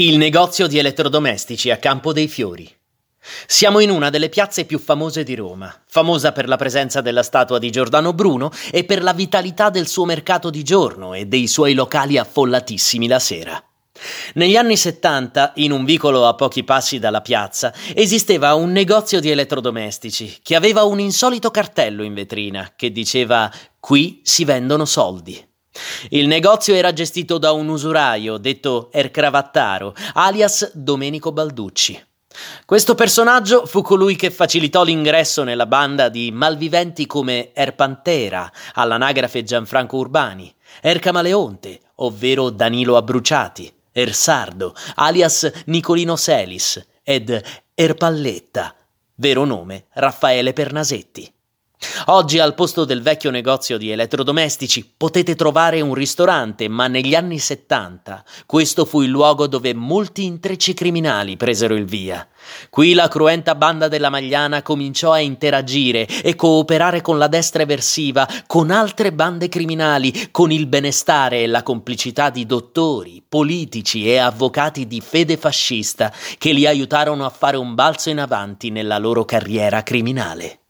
Il negozio di elettrodomestici a Campo dei Fiori. Siamo in una delle piazze più famose di Roma, famosa per la presenza della statua di Giordano Bruno e per la vitalità del suo mercato di giorno e dei suoi locali affollatissimi la sera. Negli anni 70, in un vicolo a pochi passi dalla piazza, esisteva un negozio di elettrodomestici che aveva un insolito cartello in vetrina che diceva Qui si vendono soldi. Il negozio era gestito da un usuraio detto Ercravattaro, alias Domenico Balducci. Questo personaggio fu colui che facilitò l'ingresso nella banda di malviventi come Erpantera, all'anagrafe Gianfranco Urbani, Ercamaleonte, ovvero Danilo Abbruciati, Ersardo, alias Nicolino Selis, ed Erpalletta, vero nome Raffaele Pernasetti. Oggi al posto del vecchio negozio di elettrodomestici potete trovare un ristorante, ma negli anni 70 questo fu il luogo dove molti intrecci criminali presero il via. Qui la cruenta banda della Magliana cominciò a interagire e cooperare con la destra eversiva, con altre bande criminali, con il benestare e la complicità di dottori, politici e avvocati di fede fascista che li aiutarono a fare un balzo in avanti nella loro carriera criminale.